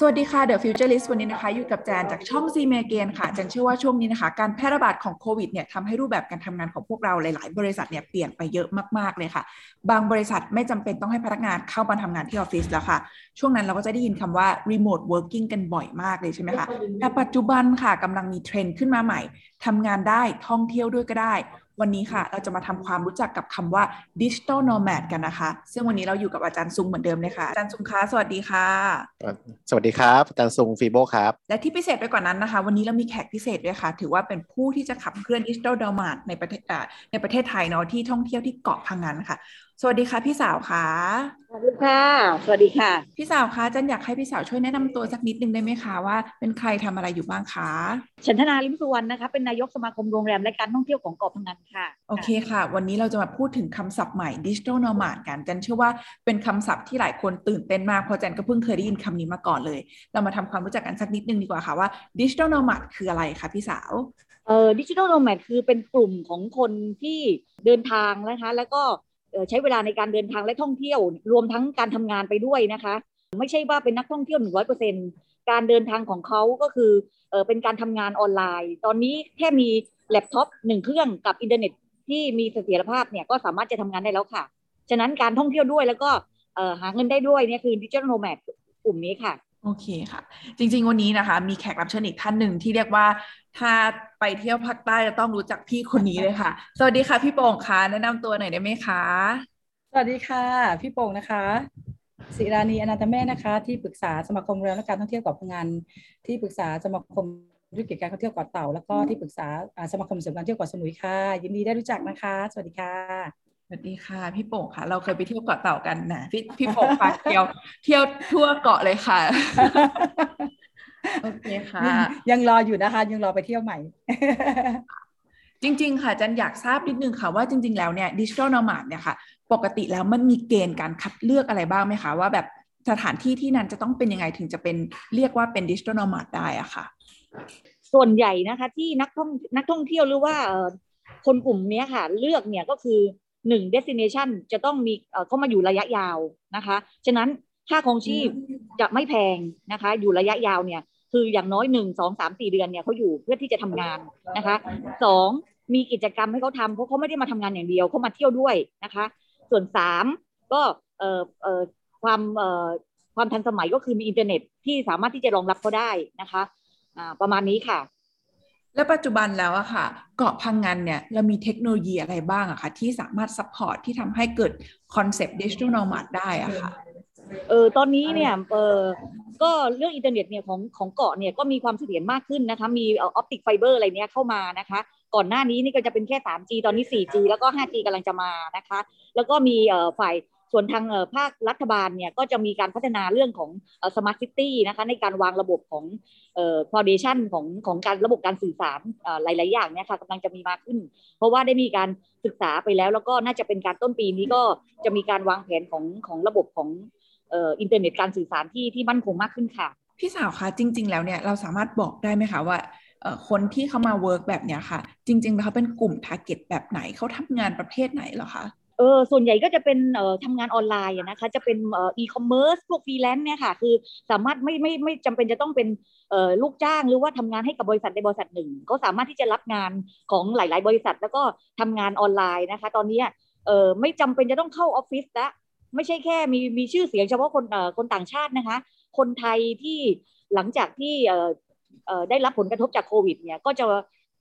สวัสดีค่ะ The Futurist วันนี้นะคะ อยู่กับแจนจากช่อง C m e g a i n ค่ะ แจนเชื่อว่าช่วงนี้นะคะ การแพร่ระบาดของโควิดเนี่ยทำให้รูปแบบการทำงานของพวกเราหลาย ๆ บริษัทเนี่ยเปลี่ยนไปเยอะมาก ๆ เลยค่ะ บางบริษัทไม่จำเป็นต้องให้พนักงานเข้ามาทำงานที่ออฟฟิศแล้วค่ะ ช่วงนั้นเราก็จะได้ยินคำว่า remote working กันบ่อยมากเลยใช่ไหมคะแต่ปัจจุบันค่ะกำลังมีเทรนด์ขึ้นมาใหม่ทำงานได้ท่องเที่ยวด้วยก็ได้ วันนี้ค่ะ เราจะมาทำความรู้จักกับคำว่า digital nomad กันนะคะ ซึ่งวันนี้เราอยู่กับอาจารย์ซุงเหมือนเดิมเลยค่ะอาจารย์ซุงคะสวัสดีค่ะ สวัสดีครับอาจารย์ซุงฟีโบครับ และที่พิเศษไปกว่านั้นนะคะ วันนี้เรามีแขกพิเศษด้วยค่ะ ถือว่าเป็นผู้ที่จะขับเคลื่อน digital nomad ในประเทศอ่าในประเทศไทยเนาะที่ท่องเที่ยวที่เกาะพังงานค่ะ สวัสดีค่ะพี่สาวค่ะสวัสดีค่ะ สวัสดีค่ะ พี่สาวคะอาจันอยากให้พี่สาวช่วยแนะนำตัวสักนิดนึงได้ไหมคะว่าเป็นใครทำอะไรอยู่บ้างคะฉันธนาลิมสุวรรณนะคะเป็นนายกสมาคมโรงแรมและการท่องเที่ยวของเกาะพังงานค่ะ โอเคค่ะ วันนี้เราจะมาพูดถึงคำศัพท์ใหม่ digital nomad กันจันเชื่อว่าเป็นคำศัพท์ที่หลายคนตื่นเต้นมากเพราะจันก็เพิ่งเคยได้ยินคำนี้มาก่อนเลย เรามาทำความรู้จักกันสักนิดนึงดีกว่าค่ะว่า digital nomad คืออะไรคะพี่สาวเอ่อดิจิทัลโนแมดคือเป็นกลุ่มของคนที่เดินทางนะคะ แล้วก็เอ่อ ใช้เวลาในการเดินทางและท่องเที่ยว รวมทั้งการทำงานไปด้วยนะคะ ไม่ใช่ว่าเป็นนักท่องเที่ยวหนึ่งร้อยเปอร์เซ็นการเดินทางของเขาก็คือเป็นการทำงานออนไลน์ ตอนนี้แค่มีแล็ปท็อปหนึ่งเครื่องกับอินเทอร์เน็ตที่มีเสถียรภาพเนี่ยก็สามารถจะทำงานได้แล้วค่ะ ฉะนั้นการท่องเที่ยวด้วยแล้วก็หาเงินได้ด้วยเนี่ยคือ digital nomad กลุ่มนี้ค่ะ โอเคค่ะ จริง ๆ วันนี้นะคะ มีแขกรับเชิญอีกท่านหนึ่งที่เรียกว่าถ้าไปเที่ยวภาคใต้จะต้องรู้จักพี่คนนี้เลยค่ะ สวัสดีค่ะ พี่โป่งค่ะแนะนำตัวหน่อยได้ไหมคะ สวัสดีค่ะ พี่โป่งนะคะศิรานีอนันตเมธนะคะ ที่ปรึกษาสมาคมโรงแรมและการท่องเที่ยวเกาะพังงานที่ปรึกษาสมาคมธุรกิจการท่องเที่ยวเกาะเต่าแล้วก็ที่ปรึกษาอ่าสมาคมเสริมการเที่ยวเกาะสมุยค่ะ ยินดีได้รู้จักนะคะ สวัสดีค่ะ สวัสดีค่ะ พี่โป่งค่ะ เราเคยไปเที่ยวเกาะเต่ากันนะพี่พี่โป่งพาเที่ยวเที่ยวทั่วเกาะเลยค่ะโอเคค่ะยังยังรออยู่นะคะ ยังรอไปเที่ยวใหม่ จริง ๆ ค่ะจันอยากทราบนิดนึงค่ะ ว่าจริง ๆ แล้วเนี่ยดิจิทัลนอมาดเนี่ยค่ะ ปกติแล้วมันมีเกณฑ์การคัดเลือกอะไรบ้างไหมคะ ว่าแบบสถานที่ที่นั้นจะต้องเป็นยังไงถึงจะเป็นเรียกว่าเป็นดิจิทัลนอมาดได้อะค่ะ ส่วนใหญ่นะคะ ที่นักท่องนักท่องเที่ยวหรือว่าเอ่อคนกลุ่มเนี้ยค่ะ เลือกเนี่ยก็คือ หนึ่ง destination จะต้องมีเข้ามาอยู่ระยะยาวนะคะ ฉะนั้นค่าครองชีพจะไม่แพงนะคะ อยู่ระยะยาวเนี่ย คืออย่างน้อยหนึ่งสองสามสี่เดือนเนี่ยเขาอยู่เพื่อที่จะทำงานนะคะสองมีกิจกรรมให้เขาทำเพราะเขาไม่ได้มาทำงานอย่างเดียวเขามาเที่ยวด้วยนะคะ ส่วนสามก็เอ่อเอ่อความเอ่อความทันสมัยก็คือมีอินเทอร์เน็ตที่สามารถที่จะรองรับเขาได้นะคะ อ่าประมาณนี้ค่ะ และปัจจุบันแล้วอะค่ะ เกาะพังงานเนี่ย เรามีเทคโนโลยีอะไรบ้างอะคะที่สามารถ support ที่ทำให้เกิดconcept digital nomad ได้อะค่ะเออตอนนี้เนี่ยเออก็เรื่องอินเทอร์เน็ตเนี่ยของของเกาะเนี่ยก็มีความเสถียรมากขึ้นนะคะ มีเ optic fiber อะไรเนี้ยเข้ามานะคะ ก่อนหน้านี้นี่ก็จะเป็นแค่ 3G ตอนนี้ 4G แล้วก็ 5G กำลังจะมานะคะ แล้วก็มีเอ่อฝ่าย ส่วนทางภาครัฐบาลเนี่ยก็จะมีการพัฒนาเรื่องของเอ่อ smart city นะคะในการวางระบบของเอ่อ foundation ของของการระบบการสื่อสารหลาย ๆ อย่างเนี่ยค่ะกำลังจะมีมากขึ้น เพราะว่าได้มีการศึกษาไปแล้ว แล้วก็น่าจะเป็นการต้นปีนี้ก็จะมีการวางแผนของของระบบของอินเทอร์เน็ตการสื่อสารที่ที่มั่นคงมากขึ้นค่ะ พี่สาวคะจริง ๆ แล้วเนี่ยเราสามารถบอกได้ไหมคะว่าคนที่เขามา work แบบเนี้ยค่ะ จริง ๆ แล้วเขาเป็นกลุ่ม target แบบไหนเขาทำงานประเภทไหนเหรอคะ เออส่วนใหญ่ก็จะเป็นเอ่อทำงานออนไลน์นะคะจะเป็นเอ่ออีคอมเมิร์ซพวกฟรีแลนซ์เนี่ยค่ะคือสามารถไม่ไม่ไม่จำเป็นจะต้องเป็นเอ่อลูกจ้างหรือว่าทำงานให้กับบริษัทในบริษัทหนึ่งก็สามารถที่จะรับงานของหลาย ๆ บริษัท แล้วก็ทำงานออนไลน์นะคะ ตอนนี้เอ่อไม่จำเป็นจะต้องเข้าออฟฟิศละไม่ใช่แค่มีมีชื่อเสียงเฉพาะคนเอ่อคนต่างชาตินะคะ คนไทยที่หลังจากที่เอ่อเอ่อได้รับผลกระทบจากโควิดเนี่ยก็จะ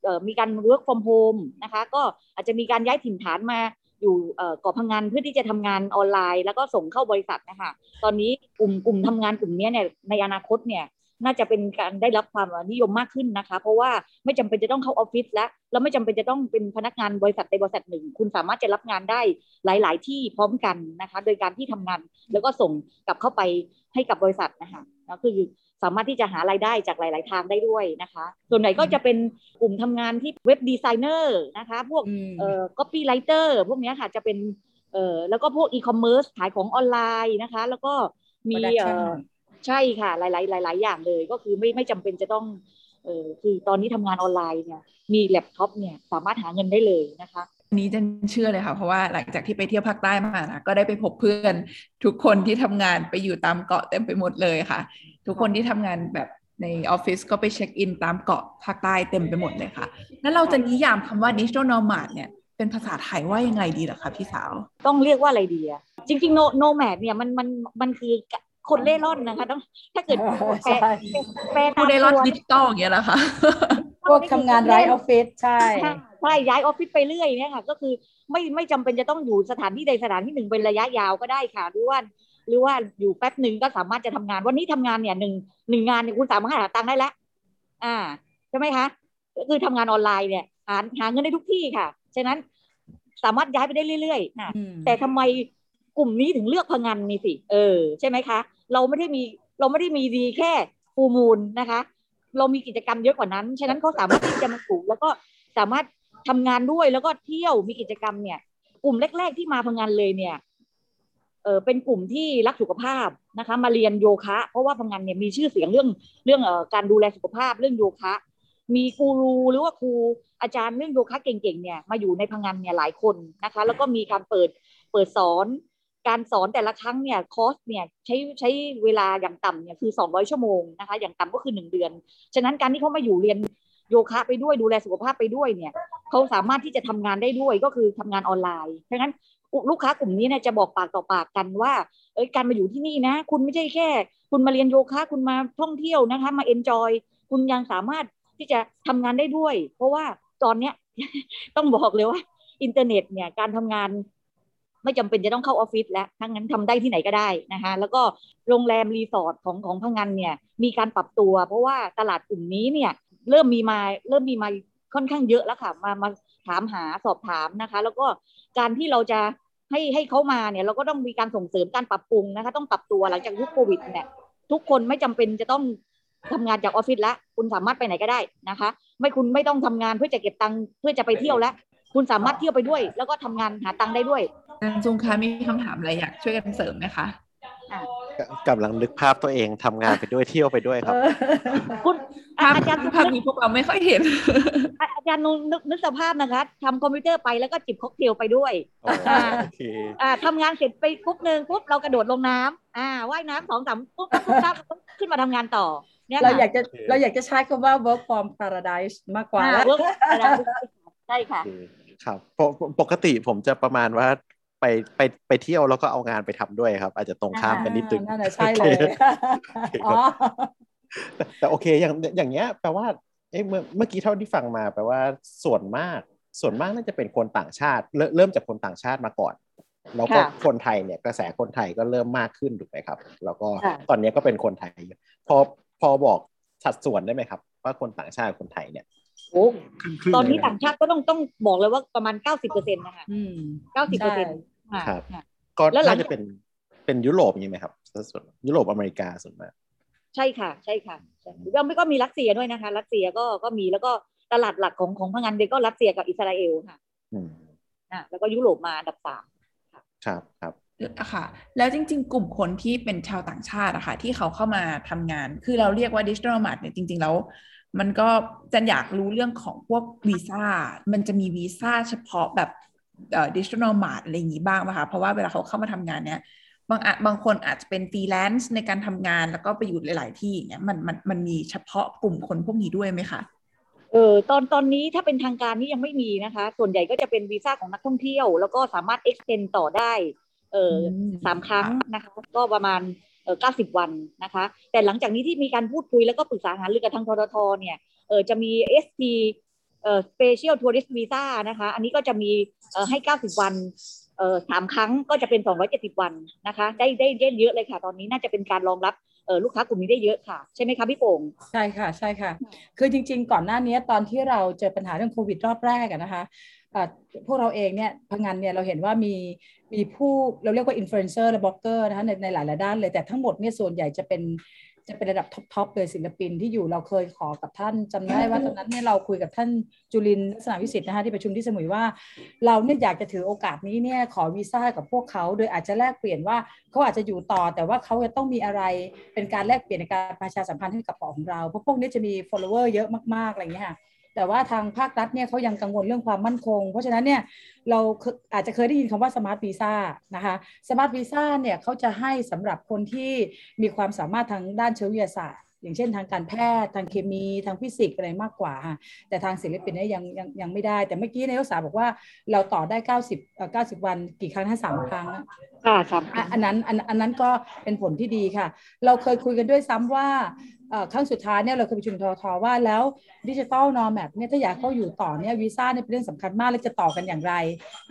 เอ่อมีการ work from home นะคะ ก็อาจจะมีการย้ายถิ่นฐานมา อยู่เอ่อเกาะพังงานเพื่อที่จะทำงานออนไลน์ แล้วก็ส่งเข้าบริษัทนะคะตอนนี้กลุ่มกลุ่มทำงานกลุ่มนี้เนี่ยในอนาคตเนี่ยน่าจะเป็นการได้รับความนิยมมากขึ้นนะคะ เพราะว่าไม่จำเป็นจะต้องเข้าออฟฟิศแล้วแล้วไม่จำเป็นจะต้องเป็นพนักงานบริษัทในบริษัทหนึ่ง คุณสามารถจะรับงานได้หลาย ๆ ที่พร้อมกันนะคะ โดยการที่ทำงานแล้วก็ส่งกลับเข้าไปให้กับบริษัทนะคะก็คือ สามารถที่จะหารายได้จากหลาย ๆ ทางได้ด้วยนะคะ ส่วนใหญ่ก็จะเป็นกลุ่มทำงานที่เว็บดีไซเนอร์นะคะ พวกอืมเอ่อ copywriter พวกเนี้ยค่ะจะเป็นเอ่อแล้วก็พวก e-commerce ขายของออนไลน์นะคะ แล้วก็มีเอ่อ Production ใช่ค่ะหลาย ๆ หลาย ๆ อย่างเลยก็คือไม่ไม่จำเป็นจะต้องเออคือตอนนี้ทำงานออนไลน์เนี่ยมีแล็ปท็อปเนี่ยสามารถหาเงินได้เลยนะคะอันนี้เจนเชื่อเลยค่ะ เพราะว่าหลังจากที่ไปเที่ยวภาคใต้มานะก็ได้ไปพบเพื่อนทุกคนที่ทำงานไปอยู่ตามเกาะเต็มไปหมดเลยค่ะ ทุกคนที่ทำงานแบบในออฟฟิศก็ไปเช็คอินตามเกาะภาคใต้เต็มไปหมดเลยค่ะ แล้วเราจะนิยามคำว่า digital nomad เนี่ยเป็นภาษาไทยว่ายังไงดีเหรอคะพี่สาว ต้องเรียกว่าอะไรดีอะจริงๆ no nomad เนี่ยมันมันมันคือคนเร่ร่อนนะคะต้องถ้าเกิดแปลใช่แปลตามผู้ได้รอดตัวดิจิตอลอย่างเงี้ยเหรอคะพวกทำงานไร้ออฟฟิศใช่ใช่ใช่ย้ายออฟฟิศไปเรื่อยเนี่ยค่ะ ก็คือไม่ไม่จำเป็นจะต้องอยู่สถานที่ใดสถานที่หนึ่งเป็นระยะยาวก็ได้ค่ะหรือว่า หรือว่าอยู่แป๊บหนึ่งก็สามารถจะทำงาน วันนี้ทำงานเนี่ยหนึ่งหนึ่งงานเนี่ยคุณสามารถหาตังค์ได้แล้วอ่าใช่ไหมคะก็คือทำงานออนไลน์เนี่ยหาหาเงินได้ทุกที่ค่ะฉะนั้นสามารถย้ายไปได้เรื่อยๆนะอืมแต่ทำไมกลุ่มนี้ถึงเลือกพะงันนี่สิเออใช่ไหมคะ เราไม่ได้มีเราไม่ได้มีดีแค่ฟูมูลนะคะ เรามีกิจกรรมเยอะกว่านั้น ฉะนั้นเขาสามารถที่จะมาปลูกแล้วก็สามารถทำงานด้วยแล้วก็เที่ยวมีกิจกรรมเนี่ย กลุ่มแรก ๆ ที่มาพะงันเลยเนี่ย เออเป็นกลุ่มที่รักสุขภาพนะคะมาเรียนโยคะ เพราะว่าพังงานเนี่ยมีชื่อเสียงเรื่องเรื่องเอ่อการดูแลสุขภาพเรื่องโยคะ มีกูรูหรือว่าครูอาจารย์เรื่องโยคะเก่งๆเนี่ยมาอยู่ในพังงานเนี่ยหลายคนนะคะ แล้วก็มีการเปิดเปิดสอนการสอนแต่ละครั้งเนี่ยคอร์สเนี่ยใช้ใช้เวลาอย่างต่ำเนี่ยคือ 200 ชั่วโมงนะคะอย่างต่ำก็คือ 1 เดือน ฉะนั้นการที่เขามาอยู่เรียนโยคะไปด้วยดูแลสุขภาพไปด้วยเนี่ยเขาสามารถที่จะทำงานได้ด้วยก็คือทำงานออนไลน์ฉะนั้น ลูกค้ากลุ่มนี้เนี่ยจะบอกปากต่อปากกันว่า เอ้ยการมาอยู่ที่นี่นะ คุณไม่ใช่แค่ คุณมาเรียนโยคะคุณมาท่องเที่ยวนะคะ มา enjoy คุณยังสามารถที่จะทำงานได้ด้วย เพราะว่าตอนเนี้ยต้องบอกเลยว่า อินเทอร์เน็ตเนี่ยการทำงานไม่จำเป็นจะต้องเข้าออฟฟิศแล้วทั้งนั้นทำได้ที่ไหนก็ได้นะคะ แล้วก็โรงแรมรีสอร์ทของของพังงานเนี่ยมีการปรับตัว เพราะว่าตลาดกลุ่มนี้เนี่ยเริ่มมีมาเริ่มมีมาค่อนข้างเยอะแล้วค่ะ มามาถามหาสอบถามนะคะ แล้วก็การที่เราจะ ให้ให้เขามาเนี่ยเราก็ต้องมีการส่งเสริมการปรับปรุงนะคะ ต้องปรับตัวหลังจากยุคโควิดเนี่ยทุกคนไม่จำเป็นจะต้องทำงานจากออฟฟิศแล้วคุณสามารถไปไหนก็ได้นะคะ ไม่คุณไม่ต้องทำงานเพื่อจะเก็บตังค์เพื่อจะไปเที่ยวแล้วคุณสามารถเที่ยวไปด้วย แล้วก็ทำงานหาตังค์ได้ด้วยอาจารย์ซุงคะมีคำถามอะไรอยากช่วยกันเสริมไหมคะ กำลังนึกภาพตัวเองทำงานไปด้วยเที่ยวไปด้วยครับคุณภาพอาจารย์ภาพนี้พวกเราไม่ค่อยเห็น อาจารย์นึกนึกนึกสภาพนะคะทำคอมพิวเตอร์ไปแล้วก็จิบค็อกเทลไปด้วยอ๋อโอเคอ่าทำงานเสร็จไปปุ๊บหนึ่งปุ๊บเรากระโดดลงน้ำอ่าว่ายน้ำสองสามปุ๊บปุ๊บปุ๊บปุ๊บขึ้นมาทำงานต่อเนี่ยเราค่ะอยากจะเราอยากจะใช้คำว่า work from paradise มากกว่าอ่า work ใช่ค่ะโอเคครับปกปกติผมจะประมาณว่า ไปไปไปเที่ยวแล้วก็เอางานไปทำด้วยครับ อาจจะตรงข้ามกันนิดนึงนั่นแหละใช่เลยอ๋อแต่แต่โอเคอย่างอย่างเงี้ยแปลว่าเอ้เมื่อเมื่อกี้เท่าที่ฟังมาแปลว่าส่วนมากส่วนมากน่าจะเป็นคนต่างชาติ เริ่มเริ่มจากคนต่างชาติมาก่อน แล้วก็ค่ะคนไทยเนี่ยกระแสคนไทยก็เริ่มมากขึ้นถูกไหมครับ แล้วก็ค่ะตอนนี้ก็เป็นคนไทย พอพอบอกสัดส่วนได้ไหมครับ ว่าคนต่างชาติกับคนไทยเนี่ย โอ้ครึ่งๆตอนนี้เลยะต่างชาติก็ต้องต้องบอกเลยว่าประมาณเก้าสิบเปอร์เซ็นต์นะคะอืมเก้าสิบเปอร์เซ็นต์ครับค่ะก็แล้วหลังน่าจะเป็นเป็นยุโรปอย่างนี้ไหมครับสัดส่วนยุโรปอเมริกาส่วนมากใช่ค่ะ ใช่ค่ะใช่ก็ไม่ก็มีรัสเซียด้วยนะคะ รัสเซียก็ก็มีแล้วก็ตลาดหลักของของพังงานเดยก็รัสเซียกับอิสราเอลค่ะอืมอะแล้วก็ยุโรปมาอันดับสามครับครับอะค่ะ แล้วจริง ๆ กลุ่มคนที่เป็นชาวต่างชาติอะค่ะที่เขาเข้ามาทำงาน คือเราเรียกว่าดิจิทัลมาร์เนี่ยจริง ๆ แล้ว มันก็จะอยากรู้เรื่องของพวกวีซ่า มันจะมีวีซ่าเฉพาะแบบเอ่อ digital nomad อะไรอย่างนี้บ้างไหมคะเพราะว่าเวลาเขาเข้ามาทำงานเนี่ยบางอะบางคนอาจจะเป็นฟรีแลนซ์ในการทำงานแล้วก็ไปอยู่หลาย ๆ ที่อย่างเงี้ยมันมันมันมีเฉพาะกลุ่มคนพวกนี้ด้วยไหมคะเออตอนตอนนี้ถ้าเป็นทางการนี่ยังไม่มีนะคะ ส่วนใหญ่ก็จะเป็นวีซ่าของนักท่องเที่ยว แล้วก็สามารถ extend ต่อได้เอออมสามครั้งนะคะ ก็ประมาณ เก้าสิบวันนะคะ แต่หลังจากนี้ที่มีการพูดคุยแล้วก็ปรึกษาหารือกับทางทททเนี่ยเออจะมี ST เอ่อ Special Tourist Visa นะคะ อันนี้ก็จะมีเอ่อให้เก้าสิบวันเอ่อสามครั้งก็จะเป็นสองร้อยเจ็ดสิบวันนะคะ ได้ได้เยอะเลยค่ะ ตอนนี้น่าจะเป็นการรองรับเออลูกค้ากลุ่มนี้ได้เยอะค่ะ ใช่ไหมคะพี่โป่งใช่ค่ะใช่ค่ะ คือจริง ๆ ก่อนหน้านี้ตอนที่เราเจอปัญหาเรื่องโควิดรอบแรกอะนะคะ พวกเราเองเนี่ยพังงานเนี่ยเราเห็นว่ามีมีผู้เราเรียกว่าอินฟลูเอนเซอร์และบล็อกเกอร์นะคะในในหลายๆด้านเลยแต่ทั้งหมดเนี่ยส่วนใหญ่จะเป็นจะเป็นระดับท็อปๆเลยศิลปินที่อยู่เราเคยขอกับท่านจำได้ว่าตอนนั้นเนี่ยเราคุยกับท่านจุลินลักษณะวิสิทธิ์นะคะที่ประชุมที่สมุยว่า เราเนี่ยอยากจะถือโอกาสนี้เนี่ยขอวีซ่ากับพวกเขา โดยอาจจะแลกเปลี่ยนว่าเขาอาจจะอยู่ต่อ แต่ว่าเขาจะต้องมีอะไรเป็นการแลกเปลี่ยนในการประชาสัมพันธ์ให้กับปอของเราเพราะพวกนี้จะมี follower เยอะมากๆอะไรอย่างเงี้ยค่ะ แต่ว่าทางภาครัฐเนี่ยเขายังกังวลเรื่องความมั่นคง เพราะฉะนั้นเนี่ยเราอาจจะเคยได้ยินคำว่าสมาร์ทวีซ่านะคะ Smart Visa เนี่ยเขาจะให้สำหรับคนที่มีความสามารถทางด้านเชิงวิทยาศาสตร์อย่างเช่นทางการแพทย์ทางเคมีทางฟิสิกส์อะไรมากกว่า แต่ทางศิลปินเนี่ยยังยังยังไม่ได้ แต่เมื่อกี้นายกสาบอกว่าเราต่อได้ 90เอ่อ90 วันกี่ครั้งถ้าสามครั้งค่ะครับอะอันนั้นอันอันนั้นก็เป็นผลที่ดีค่ะ เราเคยคุยกันด้วยซ้ำว่าเอ่อ ครั้งสุดท้ายเนี่ยเราเคยประชุมทททว่าแล้ว digital nomad เนี่ยถ้าอยากเข้าอยู่ต่อเนี่ยวีซ่าเนี่ยเป็นเรื่องสำคัญมากแล้วจะต่อกันอย่างไร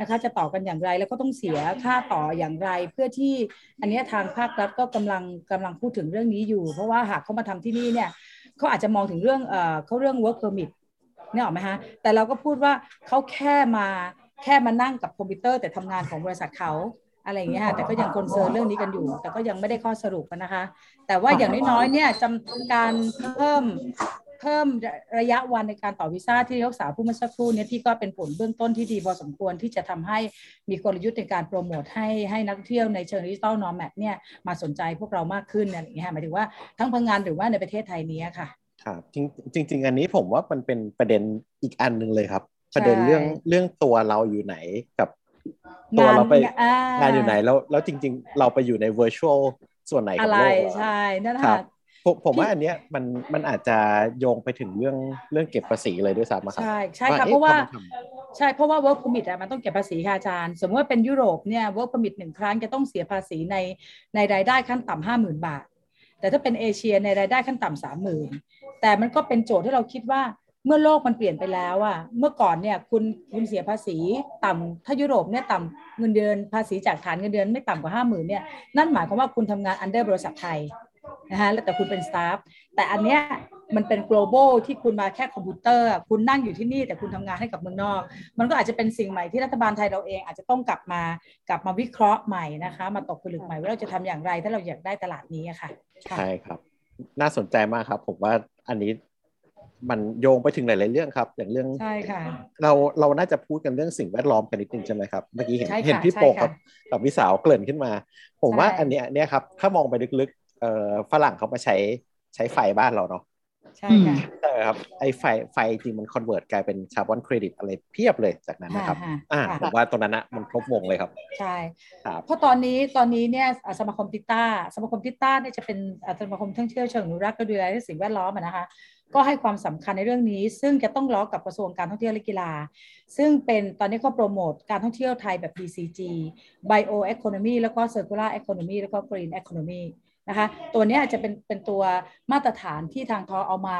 นะคะจะต่อกันอย่างไร แล้วก็ต้องเสียค่าต่ออย่างไร เพื่อที่อันนี้ทางภาครัฐก็กำลังกำลังพูดถึงเรื่องนี้อยู่ เพราะว่าหากเขามาทำที่นี่เนี่ยเขาอาจจะมองถึงเรื่องเอ่อเขาเรื่อง work permit เนี่ยหรอกไหมฮะแต่เราก็พูดว่าเขาแค่มาแค่มานั่งกับคอมพิวเตอร์แต่ทำงานของบริษัทเขา อะไรอย่างเงี้ยค่ะแต่ก็ยัง concern เรื่องนี้กันอยู่ แต่ก็ยังไม่ได้ข้อสรุปนะคะ แต่ว่าอย่างน้อยๆเนี่ยจากการเพิ่มเพิ่มระยะวันในการต่อวีซ่าที่นายกสาพูดเมื่อสักครู่เนี่ยที่ก็เป็นผลเบื้องต้นที่ดีพอสมควรที่จะทำให้มีกลยุทธ์ในการโปรโมทให้ให้นักท่องเที่ยวในเชิง digital nomad เนี่ยมาสนใจพวกเรามากขึ้นอะไรอย่างเงี้ยค่ะหมายถึงว่าทั้งพังงานหรือว่าในประเทศไทยนี้ค่ะครับจริงจริงๆอันนี้ผมว่ามันเป็นประเด็นอีกอันหนึ่งเลยครับ ประเด็นเรื่องเรื่องตัวเราอยู่ไหนกับ ตัวเราไปอ่งานอยู่ไหนแล้วแล้วจริง ๆ เราไปอยู่ใน virtual ส่วนไหนขอะองไรโลกอะใช่นั่นแหละครัค่ะบผมผมว่าอันเนี้ยมันมันอาจจะโยงไปถึงเรื่องเรื่องเก็บภาษีเลยด้วยซ้ำอะครับใช่ใช่ค่ะอ๊เพราะว่าทำใช่เพราะว่า work permit อะมันต้องเก็บภาษีค่ะอาจารย์ สมมติว่าเป็นยุโรปเนี่ย work permit หนึ่งครั้งจะต้องเสียภาษีในในรายได้ขั้นต่ำห้าหมื่นบาท แต่ถ้าเป็นเอเชียในรายได้ขั้นต่ำสามหมื่นแต่มันก็เป็นโจทย์ที่เราคิดว่า เมื่อโลกมันเปลี่ยนไปแล้วอะเมื่อก่อนเนี่ยคุณคุณเสียภาษีต่ำถ้ายุโรปเนี่ยต่ำเงินเดือนภาษีจากฐานเงินเดือนไม่ต่ำกว่าห้าหมื่นเนี่ยนั่นหมายความว่าคุณทำงาน under บริษัทไทยนะคะแล้วแต่คุณเป็นสตาฟแต่อันเนี้ยมันเป็น global ที่คุณมาแค่คอมพิวเตอร์ คุณนั่งอยู่ที่นี่แต่คุณทำงานให้กับเมืองนอก มันก็อาจจะเป็นสิ่งใหม่ที่รัฐบาลไทยเราเองอาจจะต้องกลับมากลับมาวิเคราะห์ใหม่นะคะ มาตกผลึกใหม่ว่าเราจะทำอย่างไรถ้าเราอยากได้ตลาดนี้อะค่ะ ใช่ครับ น่าสนใจมากครับ ผมว่าอันนี้ มันโยงไปถึงหลาย ๆ เรื่องครับ อย่างเรื่องใช่ค่ะเราเราน่าจะพูดกันเรื่องสิ่งแวดล้อมกันนิดนึงใช่ไหมครับเมื่อกี้เห็นใช่ค่ะเห็นพี่ใช่โปกค่ะกับกับพี่สาวเกริ่นขึ้นมา ผมว่าใช่อันเนี้ยเนี่ยครับถ้ามองไปลึกๆเอ่อฝรั่งเขามาใช้ใช้ไฟบ้านเราเนาะใช่ค่ะใช่ครับไอไฟไฟจริงมัน convert กลายเป็นคาร์บอนเครดิตอะไรเพียบเลยจากนั้นนะครับค่ะอ่าค่ะผมว่าตรงนั้นนะมันครบวงเลยครับ ใช่ครับเพราะตอนนี้ตอนนี้เนี่ยอ่าสมาคมติต้าสมาคมติต้าเนี่ยจะเป็นอ่าสมาคมท่องเที่ยวเชิงอนุรักษ์และดูแลเรื่องสิ่งแวดล้อมอะนะคะ ก็ให้ความสำคัญในเรื่องนี้ ซึ่งจะต้องล้อกับกระทรวงการท่องเที่ยวและกีฬา ซึ่งเป็นตอนนี้ก็โปรโมทการท่องเที่ยวไทยแบบ BCG Bio Economy แล้วก็ Circular Economy แล้วก็ Green Economy นะคะตัวนี้จะเป็นเป็นตัวมาตรฐานที่ทางททท.เอามา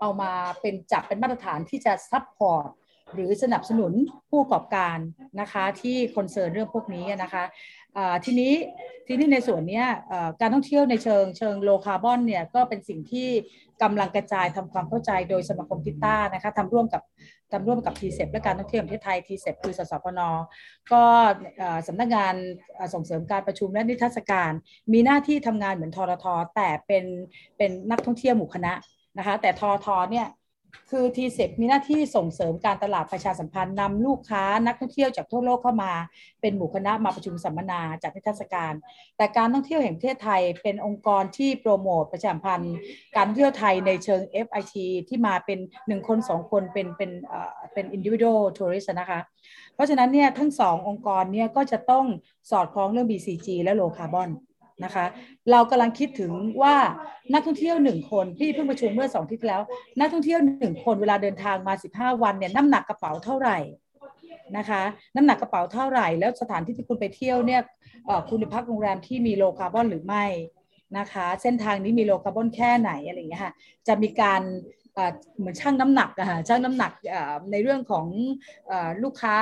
เอามาเป็นจับเป็นมาตรฐานที่จะ support หรือสนับสนุนผู้ประกอบการนะคะที่ concern เรื่องพวกนี้นะคะทีนี้ทีนี้ในส่วนนี้การท่องเที่ยวในเชิงเชิง low carbon เนี่ยก็เป็นสิ่งที่กำลังกระจายทำความเข้าใจโดยสมาคมทิต้านะคะทำร่วมกับทำร่วมกับทีเส็บและการท่องเที่ยวประเทศไทยทีเส็บคือสสปนก็เอ่อสำนักงานส่งเสริมการประชุมและนิทรรศการ มีหน้าที่ทำงานเหมือนทททแต่เป็นเป็นนักท่องเที่ยวหมู่คณะนะคะแต่ทททเนี่ย คือทีเส็บมีหน้าที่ส่งเสริมการตลาดประชาสัมพันธ์นำลูกค้านักท่องเที่ยวจากทั่วโลกเข้ามา เป็นหมู่คณะมาประชุมสัมมนาจัดนิทรรศการ แต่การท่องเที่ยวแห่งประเทศไทยเป็นองค์กรที่โปรโมทประชาสัมพันธ์ การท่องเที่ยวไทยในเชิง FIT ที่มาเป็นหนึ่งคนสองคนเป็นเป็นเอ่อเป็น individual tourist นะคะเพราะฉะนั้นเนี่ยทั้งสององค์กรเนี่ยก็จะต้องสอดคล้องเรื่อง BCG และ low carbon นะคะ เรากำลังคิดถึงว่านักท่องเที่ยวหนึ่งคนพี่เพิ่งประชุมเมื่อสองอาทิตย์ที่แล้ว นักท่องเที่ยวหนึ่งคนเวลาเดินทางมา 15 วันเนี่ยน้ำหนักกระเป๋าเท่าไหร่นะคะ น้ำหนักกระเป๋าเท่าไหร่ แล้วสถานที่ที่คุณไปเที่ยวเนี่ยคุณไปพักโรงแรมที่มี low carbon หรือไม่นะคะ เส้นทางนี้มี low carbon แค่ไหนอะไรอย่างเงี้ยค่ะจะมีการเหมือนชั่งน้ำหนักอะค่ะชั่งน้ำหนักในเรื่องของอลูกค้า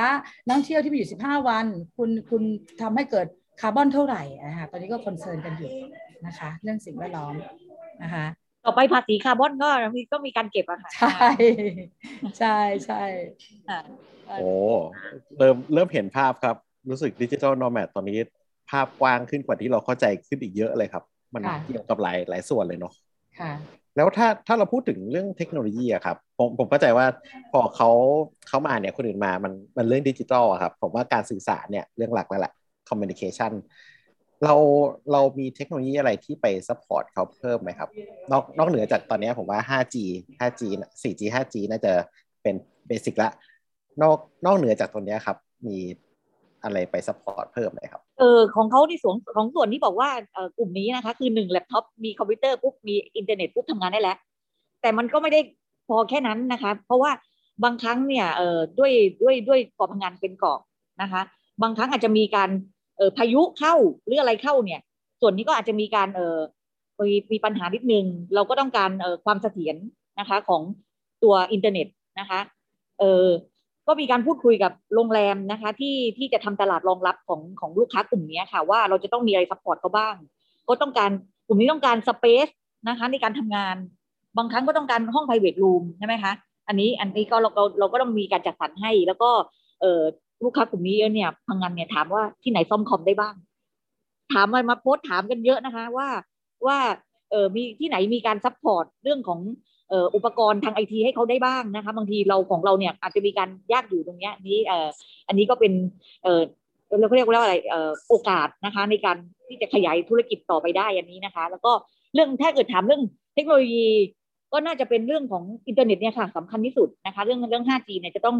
นักท่องเที่ยวที่มีอยู่ 15 วัน คุณคุณทำให้เกิด คาร์บอนเท่าไหร่นะคะตอนนี้ก็ concern กันอยู่นะคะ เรื่องสิ่งแวดล้อมนะคะต่อไปภาษีคาร์บอนก็มีก็มีการเก็บอะค่ะ ใช่ ใช่ใช่อ่าโอ้เริ่มเริ่มเห็นภาพครับ รู้สึก digital nomad ตอนนี้ภาพกว้างขึ้นกว่าที่เราเข้าใจขึ้นอีกเยอะเลยครับ มันค่ะเกี่ยวกับหลายหลายส่วนเลยเนาะค่ะแล้วถ้าถ้าเราพูดถึงเรื่องเทคโนโลยีอะครับผมผมเข้าใจว่าพอเขาเขามาเนี่ยคนอื่นมามันมันเรื่องดิจิทัลอะครับ ผมว่าการสื่อสารเนี่ยเรื่องหลักแล้วแหละ communication เราเรามีเทคโนโลยีอะไรที่ไป support เขาเพิ่มไหมครับ นอกนอกเหนือจากตอนนี้ผมว่า 5G 5G 4G 5G น่าจะเป็น basic ละ นอกนอกเหนือจากตรงนี้ครับ มีอะไรไป support เพิ่มไหมครับ เออของเขาในส่วนของส่วนที่บอกว่าเออกลุ่มนี้นะคะ คือหนึ่งแล็ปท็อปมีคอมพิวเตอร์ปุ๊บมีอินเทอร์เน็ตปุ๊บทำงานได้แล้ว แต่มันก็ไม่ได้พอแค่นั้นนะคะ เพราะว่าบางครั้งเนี่ยเออด้วยด้วยด้วยเกาะพะงันเป็นเกาะนะคะ บางครั้งอาจจะมีการ เออพายุเข้าหรืออะไรเข้าเนี่ย ส่วนนี้ก็อาจจะมีการเออมีมีปัญหานิดนึง เราก็ต้องการเออความเสถียรนะคะของตัวอินเทอร์เน็ตนะคะเออก็มีการพูดคุยกับโรงแรมนะคะที่ที่จะทำตลาดรองรับของของลูกค้ากลุ่มนี้ค่ะ ว่าเราจะต้องมีอะไร support เขาบ้าง ก็ต้องการกลุ่มนี้ต้องการ space นะคะในการทำงานบางครั้งก็ต้องการห้อง private room ใช่ไหมคะ อันนี้อันนี้ก็เราเราเราก็ต้องมีการจัดสรรให้ แล้วก็เออ ลูกค้ากลุ่มนี้เนี่ยพะงันเนี่ยถามว่าที่ไหนซ่อมคอมได้บ้าง ถามมามาโพสต์ถามกันเยอะนะคะ ว่าว่าเออมีที่ไหนมีการ support เรื่องของเอ่ออุปกรณ์ทางไอทีให้เขาได้บ้างนะคะ บางทีเราของเราเนี่ยอาจจะมีการยากอยู่ตรงเนี้ยนี้เอ่ออันนี้ก็เป็นเอ่อเราเรียกว่าอะไรเออโอกาสนะคะ ในการที่จะขยายธุรกิจต่อไปได้อันนี้นะคะ แล้วก็เรื่องถ้าเกิดถามเรื่องเทคโนโลยี ก็น่าจะเป็นเรื่องของอินเทอร์เน็ตเนี่ยค่ะสำคัญที่สุดนะคะเรื่องเรื่อง 5G เนี่ยจะต้อง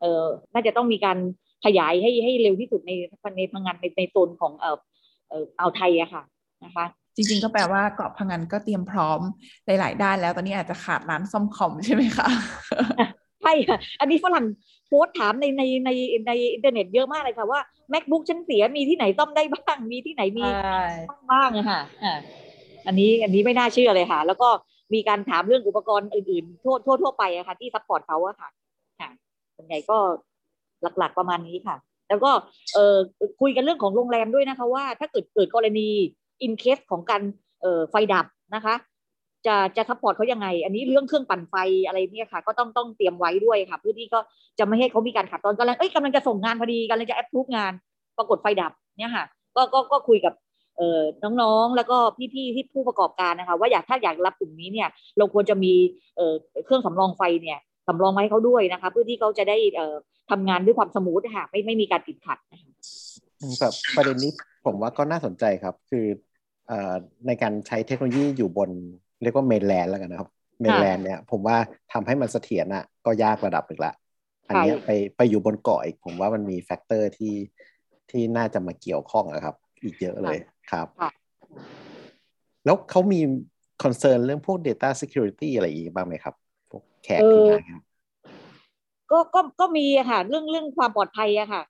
เอ่อน่าจะต้องมีการขยายให้ให้เร็วที่สุดในในพลังงานในในโซนของเอ่อเอ่ออ่าวไทยอะค่ะนะคะจริงๆก็แปลว่าเกาะพะงันก็เตรียมพร้อมหลายๆด้านแล้วตอนนี้อาจจะขาดร้านซ่อมคอมใช่ไหมคะใช่ค่ะ อันนี้ฝรั่งโพสต์ถามในในในในอินเทอร์เน็ตเยอะมากเลยค่ะว่า MacBook ฉันเสียมีที่ไหนซ่อมได้บ้าง มีที่ไหนมีใช่ซ่อมบ้างอะค่ะอ่าอันนี้อันนี้ไม่น่าเชื่อเลยค่ะ แล้วก็ มีการถามเรื่องอุปกรณ์อื่นๆ ทั่วทั่วทั่วไปอะค่ะ ที่ support เขาอะค่ะค่ะส่วนใหญ่ก็หลักๆประมาณนี้ค่ะ แล้วก็เออคุยกันเรื่องของโรงแรมด้วยนะคะว่า ถ้าเกิดเกิดกรณี in case ของการเอ่อไฟดับนะคะ จะจะ support เขายังไง อันนี้เรื่องเครื่องปั่นไฟอะไรเนี่ยค่ะ ก็ต้องต้องเตรียมไว้ด้วยค่ะ เพื่อที่ก็จะไม่ให้เขามีการขาดตอนกำลังเอ้ยกำลังจะส่งงานพอดีกำลังจะแอปพูฟงาน ปรากฏไฟดับเนี่ยค่ะก็ก็ก็คุยกับ น้องๆ แล้วก็พี่ๆที่ผู้ประกอบการนะคะ ว่าอยากถ้าอยากรับกลุ่มนี้เนี่ย เราควรจะมีเอ่อเครื่องสำรองไฟเนี่ยสำรองไว้ให้เขาด้วยนะคะเพื่อที่เขาจะได้เอ่อทำงานด้วยความ smooth ค่ะไม่ไม่มีการติดขัดนะคะแบบประเด็นนี้ผมว่าก็น่าสนใจครับ คือเอ่อในการใช้เทคโนโลยีอยู่บน เรียกว่า mainland แล้วกันนะครับ mainland เนี่ยผมว่าทำให้มันเสถียรน่ะก็ยากระดับหนึ่งละอันเนี้ยไปไปอยู่บนเกาะอีกผมว่ามันมี factor ที่ที่น่าจะมาเกี่ยวข้องอะครับ อีกเยอะเลย ครับค่ะแล้วเขามี concern เรื่องพวก Data Security อะไรอย่างงี้บ้างไหมครับ พวกแขกที่มาครับก็ก็ก็มีอะค่ะ เรื่องเรื่องความปลอดภัยอะค่ะ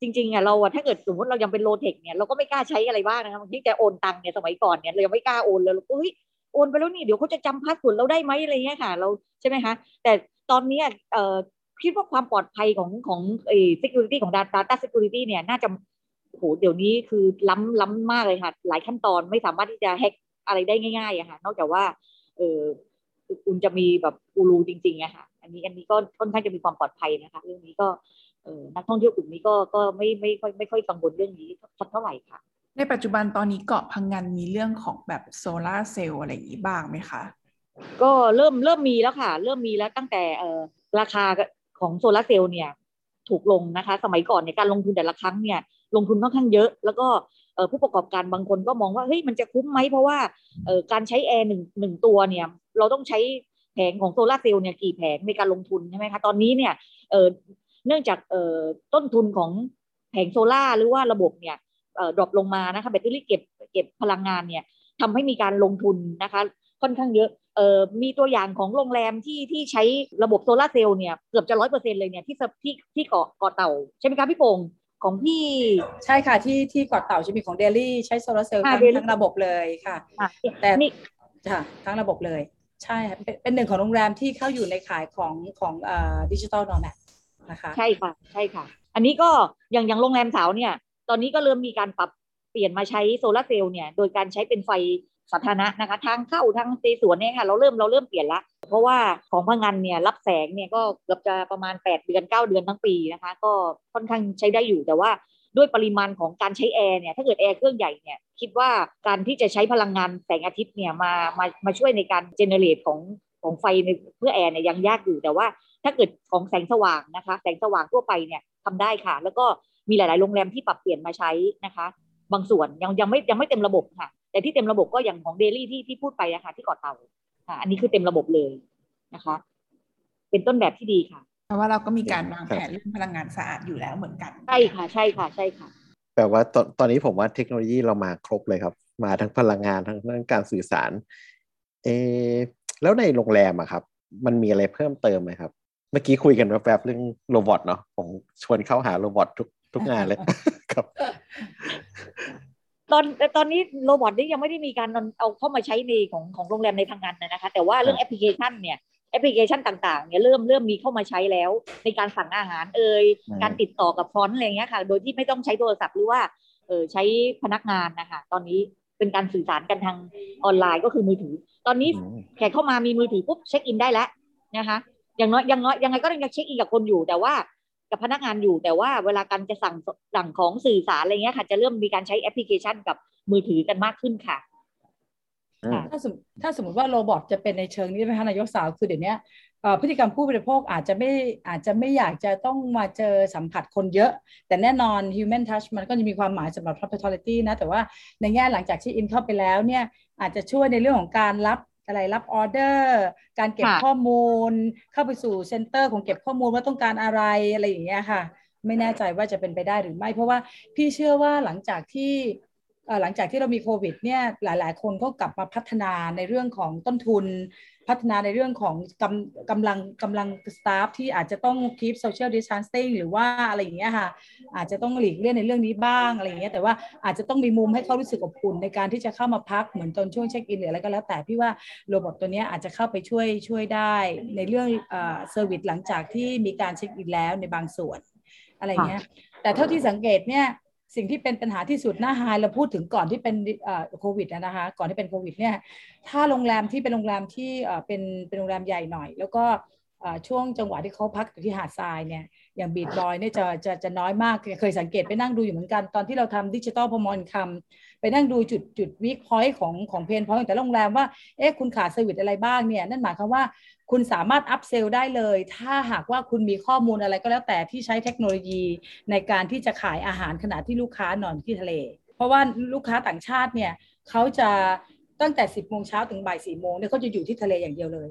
จริง ๆอะเราอะถ้าเกิดสมมติเรายังเป็น low tech เนี่ยเราก็ไม่กล้าใช้อะไรบ้างนะคะบางทีจะโอนตังค์เนี่ยสมัยก่อนเนี่ยเรายังไม่กล้าโอนเลยเราก็เฮ้ยโอนไปแล้วนี่เดี๋ยวเขาจะจำ password เราได้ไหมอะไรเงี้ยค่ะ เราใช่ไหมคะแต่ตอนเนี้ยเอ่อคิดว่าความปลอดภัยของของเอ่อ security ของ data data security เนี่ยน่าจะ โอ้โหเดี๋ยวนี้คือล้ำล้ำมากเลยค่ะ หลายขั้นตอนไม่สามารถที่จะแฮกอะไรได้ง่ายๆอะค่ะ นอกจากว่า เออคุณจะมีแบบกูรูจริงๆอะค่ะ อันนี้อันนี้ก็ค่อนข้างจะมีความปลอดภัยนะคะ เรื่องนี้ก็เออนักท่องเที่ยวกลุ่มนี้ก็ก็ไม่ไม่ค่อยไม่ค่อยกังวลเรื่องนี้สักเท่าไหร่ค่ะ ในปัจจุบันตอนนี้เกาะพังงานมีเรื่องของแบบโซลาร์เซลล์อะไรอย่างนี้บ้างไหมคะก็เริ่มเริ่มมีแล้วค่ะ เริ่มมีแล้วตั้งแต่เอ่อราคาของโซลาร์เซลล์เนี่ย ถูกลงนะคะ สมัยก่อนเนี่ยการลงทุนแต่ละครั้งเนี่ย ลงทุนค่อนข้างเยอะ แล้วก็ผู้ประกอบการบางคนก็มองว่าเฮ้ยมันจะคุ้มไหมเพราะว่าการใช้แอร์หนึ่งหนึ่งตัวเนี่ยเราต้องใช้แผงของโซลาเซลล์เนี่ยกี่แผงในการลงทุนใช่ไหมคะตอนนี้เนี่ยเนื่องจากต้นทุนของแผงโซลาร์หรือว่าระบบเนี่ย drop ลงมานะคะแบตเตอรี่เก็บเก็บพลังงานเนี่ยทำให้มีการลงทุนนะคะค่อนข้างเยอะเอ่อมีตัวอย่างของโรงแรมที่ที่ใช้ระบบโซลาเซลล์เนี่ยเกือบจะร้อยเปอร์เซ็นเลยเนี่ยที่ที่ที่เกาะเกาะเต่าใช่ไหมคะพี่โป่ง ของพี่ใช่ค่ะที่ที่เกาะเต่าจะมีของเดลี่ใช้โซลาร์เซลล์ค่ะทั้ง Delhi ทั้งระบบเลยค่ะอะแต่นี่ค่ะทั้งระบบเลย ใช่ค่ะเป็นเป็นหนึ่งของโรงแรมที่เข้าอยู่ในข่ายของของเอ่อ digital nomad นะคะใช่ค่ะใช่ค่ะ อันนี้ก็อย่างอย่างโรงแรมสาวเนี่ย ตอนนี้ก็เริ่มมีการปรับเปลี่ยนมาใช้โซลาร์เซลล์เนี่ย โดยการใช้เป็นไฟ สาธารณะนะคะ ทางเข้าทางเซสวนเนี่ยค่ะเราเริ่มเราเริ่มเปลี่ยนละ เพราะว่าของพะงันเนี่ยรับแสงเนี่ยก็เกือบจะประมาณ 8 เดือน 9 เดือนทั้งปีนะคะ ก็ค่อนข้างใช้ได้อยู่แต่ว่าด้วยปริมาณของการใช้แอร์เนี่ยถ้าเกิดแอร์เครื่องใหญ่เนี่ยคิดว่าการที่จะใช้พลังงานแสงอาทิตย์เนี่ยมามามาช่วยในการ generate ของของไฟในเพื่อแอร์เนี่ยยังยากอยู่แต่ว่า ถ้าเกิดของแสงสว่างนะคะ แสงสว่างทั่วไปเนี่ยทำได้ค่ะ แล้วก็มีหลาย ๆ โรงแรมที่ปรับเปลี่ยนมาใช้นะคะ บางส่วนยังยังไม่ยังไม่เต็มระบบค่ะ แต่ที่เต็มระบบก็อย่างของเดลี่ที่ที่พูดไปอะค่ะที่เกาะเต่าค่ะอันนี้คือเต็มระบบเลยนะคะ เป็นต้นแบบที่ดีค่ะเพราะว่าเราก็มีการวางแผนเรื่องพลังงานสะอาดอยู่แล้วเหมือนกันใช่ค่ะใช่ค่ะใช่ค่ะแปลว่าตอนตอนนี้ผมว่าเทคโนโลยีเรามาครบเลยครับ มาทั้งพลังงานทั้งเรื่องการสื่อสาร เออแล้วในโรงแรมอะครับ มันมีอะไรเพิ่มเติมไหมครับ เมื่อกี้คุยกันแวบๆเรื่อง robot เนาะผมชวนเข้าหา robot ทุกทุกงานเลยครับ ตอนแต่ตอนนี้ robot นี่ยังไม่ได้มีการเอาเข้ามาใช้ในของของโรงแรมในพะงันนะคะ แต่ว่าเรื่องแอปพลิเคชันเนี่ยแอปพลิเคชันต่างๆเนี่ยเริ่มเริ่มมีเข้ามาใช้แล้ว ในการสั่งอาหารเอ่ยอืมการติดต่อกับ front อะไรเงี้ยค่ะ โดยที่ไม่ต้องใช้โทรศัพท์หรือว่าเออใช้พนักงานนะคะตอนนี้เป็นการสื่อสารกันทางออนไลน์ก็คือมือถือ ตอนนี้อืมแขกเข้ามามีมือถือปุ๊บเช็คอินได้แล้วนะคะอย่างน้อยอย่างน้อยยังไงก็ยังเช็คอินกับคนอยู่ แต่ว่า กับพนักงานอยู่ แต่ว่าเวลาการจะสั่งสั่งของสื่อสารอะไรเงี้ยค่ะจะเริ่มมีการใช้แอปพลิเคชันกับมือถือกันมากขึ้นค่ะอืมถ้าสมมติถ้าสมมติว่าโรบอทจะเป็นในเชิงนี้ไหมคะนายกสาวคือเดี๋ยวนี้เอ่อพฤติกรรมผู้บริโภคอาจจะไม่อาจจะไม่อยากจะต้องมาเจอสัมผัสคนเยอะ แต่แน่นอน human touch มันก็จะมีความหมายสำหรับ hospitality นะ แต่ว่าในแง่หลังจากที่ in เข้าไปแล้วเนี่ยอาจจะช่วยในเรื่องของการรับ อะไรรับออเดอร์ การเก็บค่ะข้อมูล เข้าไปสู่ center ของเก็บข้อมูลว่าต้องการอะไรอะไรอย่างเงี้ยค่ะ ไม่แน่ใจว่าจะเป็นไปได้หรือไม่ เพราะว่าพี่เชื่อว่าหลังจากที่เอ่อหลังจากที่เรามีโควิดเนี่ยหลาย ๆ คนก็กลับมาพัฒนาในเรื่องของต้นทุน พัฒนาในเรื่องของกำกำลังกำลัง staff ที่อาจจะต้อง keep social distancing หรือว่าอะไรอย่างเงี้ยค่ะ อาจจะต้องหลีกเลี่ยงในเรื่องนี้บ้างอะไรอย่างเงี้ยแต่ว่าอาจจะต้องมีมุมให้เขารู้สึกอบอุ่นในการที่จะเข้ามาพักเหมือนตอนช่วงเช็คอินหรืออะไรก็แล้วแต่พี่ว่า robot ตัวเนี้ยอาจจะเข้าไปช่วยช่วยได้ในเรื่องเอ่อ service หลังจากที่มีการเช็คอินแล้วในบางส่วนอะไรเงี้ยแต่เท่าที่สังเกตเนี่ย สิ่งที่เป็นปัญหาที่สุดหน้า high เราพูดถึงก่อนที่เป็นเอ่อโควิดนะคะก่อนที่เป็นโควิดเนี่ยถ้าโรงแรมที่เป็นโรงแรมที่เอ่อเป็นเป็นโรงแรมใหญ่หน่อย แล้วก็ช่วงจังหวะที่เขาพักอยู่ที่หาดทรายเนี่ย อย่าง beach boy เนี่ยจะจะจะน้อยมากเคยสังเกตไปนั่งดูอยู่เหมือนกันตอนที่เราทำดิจิตอลพมอนคำไปนั่งดูจุดจุด weak point ของของ pain point แต่โรงแรมว่าเอ๊ะคุณขาดเซวิสอะไรบ้างเนี่ยนั่นหมายความว่าคุณสามารถ upsell ได้เลย ถ้าหากว่าคุณมีข้อมูลอะไรก็แล้วแต่ที่ใช้เทคโนโลยีในการที่จะขายอาหารขณะที่ลูกค้านอนที่ทะเล เพราะว่าลูกค้าต่างชาติเนี่ยเขาจะตั้งแต่ 10โมงเช้าถึงบ่าย4โมงเนี่ยเขาจะอยู่ที่ทะเลอย่างเดียวเลย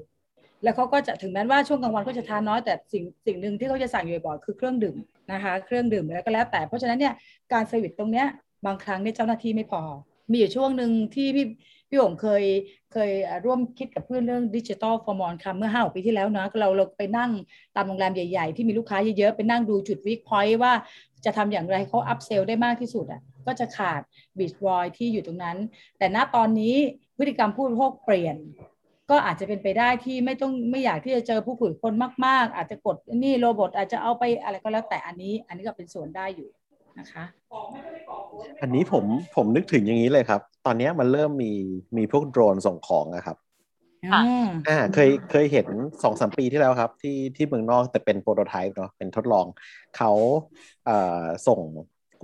แล้วเขาก็จะถึงแม้ว่าช่วงกลางวันเขาจะทานน้อยแต่สิ่งสิ่งหนึ่งที่เขาจะสั่งอยู่บ่อยคือเครื่องดื่มนะคะ เครื่องดื่มแล้วก็แล้วแต่เพราะฉะนั้นเนี่ยการ service ตรงเนี้ยบางครั้งเนี่ยเจ้าหน้าที่ไม่พอ มีอยู่ช่วงหนึ่งที่พี่พี่โองเคยเคยร่วมคิดกับเพื่อนเรื่องดิจิทัลฟอร์มอนคำเมื่อห้าปีที่แล้วนะเราเราไปนั่งตามโรงแรมใหญ่ๆ ที่มีลูกค้าเยอะๆ ไปนั่งดูจุด weak point ว่าจะทำอย่างไรให้เขา upsell ได้มากที่สุดอะก็จะขาด beach boy ที่อยู่ตรงนั้น แต่ณตอนนี้พฤติกรรมผู้บริโภคเปลี่ยน ก็อาจจะเป็นไปได้ที่ไม่ต้องไม่อยากที่จะเจอผู้ป่วยคนมาก ๆ อาจจะกดนี่โรบอทอาจจะเอาไปอะไรก็แล้วแต่อันนี้ อันนี้ก็เป็นส่วนได้อยู่นะคะอันนี้ผมผมนึกถึงอย่างนี้เลยครับ ตอนเนี้ยมันเริ่มมีมีพวกโดรนส่งของอะครับค่ะอืมอ่าเคยเคยเห็นสองสามปีที่แล้วครับ ที่ที่เมืองนอกแต่เป็นโปรโตไทป์เนาะเป็นทดลองเขาเอ่อส่งไ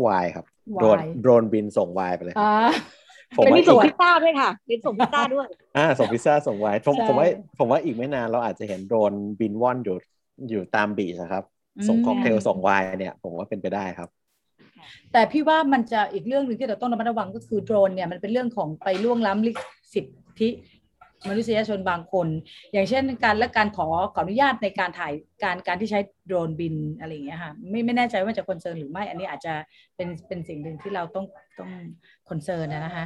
วน์ครับโดรนไวน์โดรนบินส่งไวน์ไปเลยอ่าผม เป็นว่ามีส่งอีพิกซซ่าด้วยค่ะเป็นส่งพิซซ่าด้วย อ่าส่งพิซซ่าส่งไวน์ผมใช่ผมว่าผมว่าอีกไม่นานเราอาจจะเห็นโดรนบินว่อนอยู่อยู่ตาม beach นะครับ ส่งค็อกเทลส่งไวน์เนี่ย ผมว่าเป็นไปได้ครับ แต่พี่ว่ามันจะอีกเรื่องหนึ่งที่เราต้องระมัดระวังก็คือโดรนเนี่ยมันเป็นเรื่องของไปล่วงล้ำลิขสิทธิ มนุษยชนบางคน อย่างเช่นการและการขอขออนุญาตในการถ่ายการการที่ใช้โดรนบินอะไรอย่างเงี้ยค่ะไม่ไม่แน่ใจว่าจะ concern หรือไม่ อันนี้อาจจะเป็นเป็นสิ่งหนึ่งที่เราต้องต้อง concern นะคะ